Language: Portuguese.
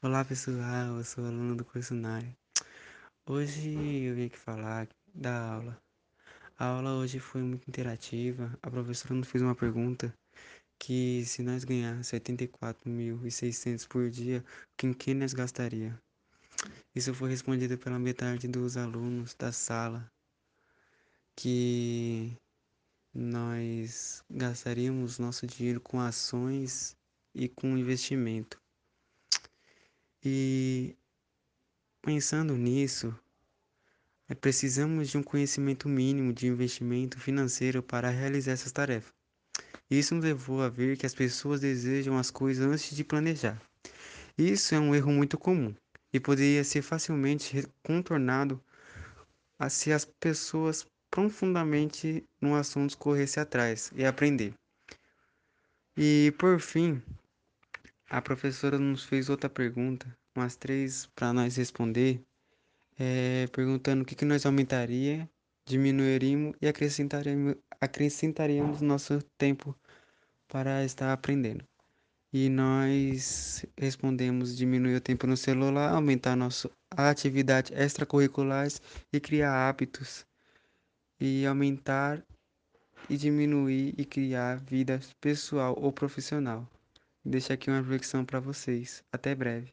Olá pessoal, eu sou aluno do curso NAI. Hoje eu vim aqui falar da aula. A aula hoje foi muito interativa. A professora nos fez uma pergunta que se nós ganhássemos 84.600 por dia, com que nós gastaria? Isso foi respondido pela metade dos alunos da sala, que nós gastaríamos nosso dinheiro com ações e com investimento. E pensando nisso, é, precisamos de um conhecimento mínimo de investimento financeiro para realizar essas tarefas. Isso nos levou a ver que as pessoas desejam as coisas antes de planejar. Isso é um erro muito comum e poderia ser facilmente contornado se as pessoas profundamente no assunto corressem atrás e aprender. E por fim, a professora nos fez outra pergunta, umas três para nós responder, é, perguntando o que, que nós aumentaria, diminuiríamos e acrescentaríamos, acrescentaríamos nosso tempo para estar aprendendo. E nós respondemos diminuir o tempo no celular, aumentar nossa atividade extracurriculares e criar hábitos e aumentar e diminuir e criar vida pessoal ou profissional. Deixo aqui uma reflexão para vocês. Até breve.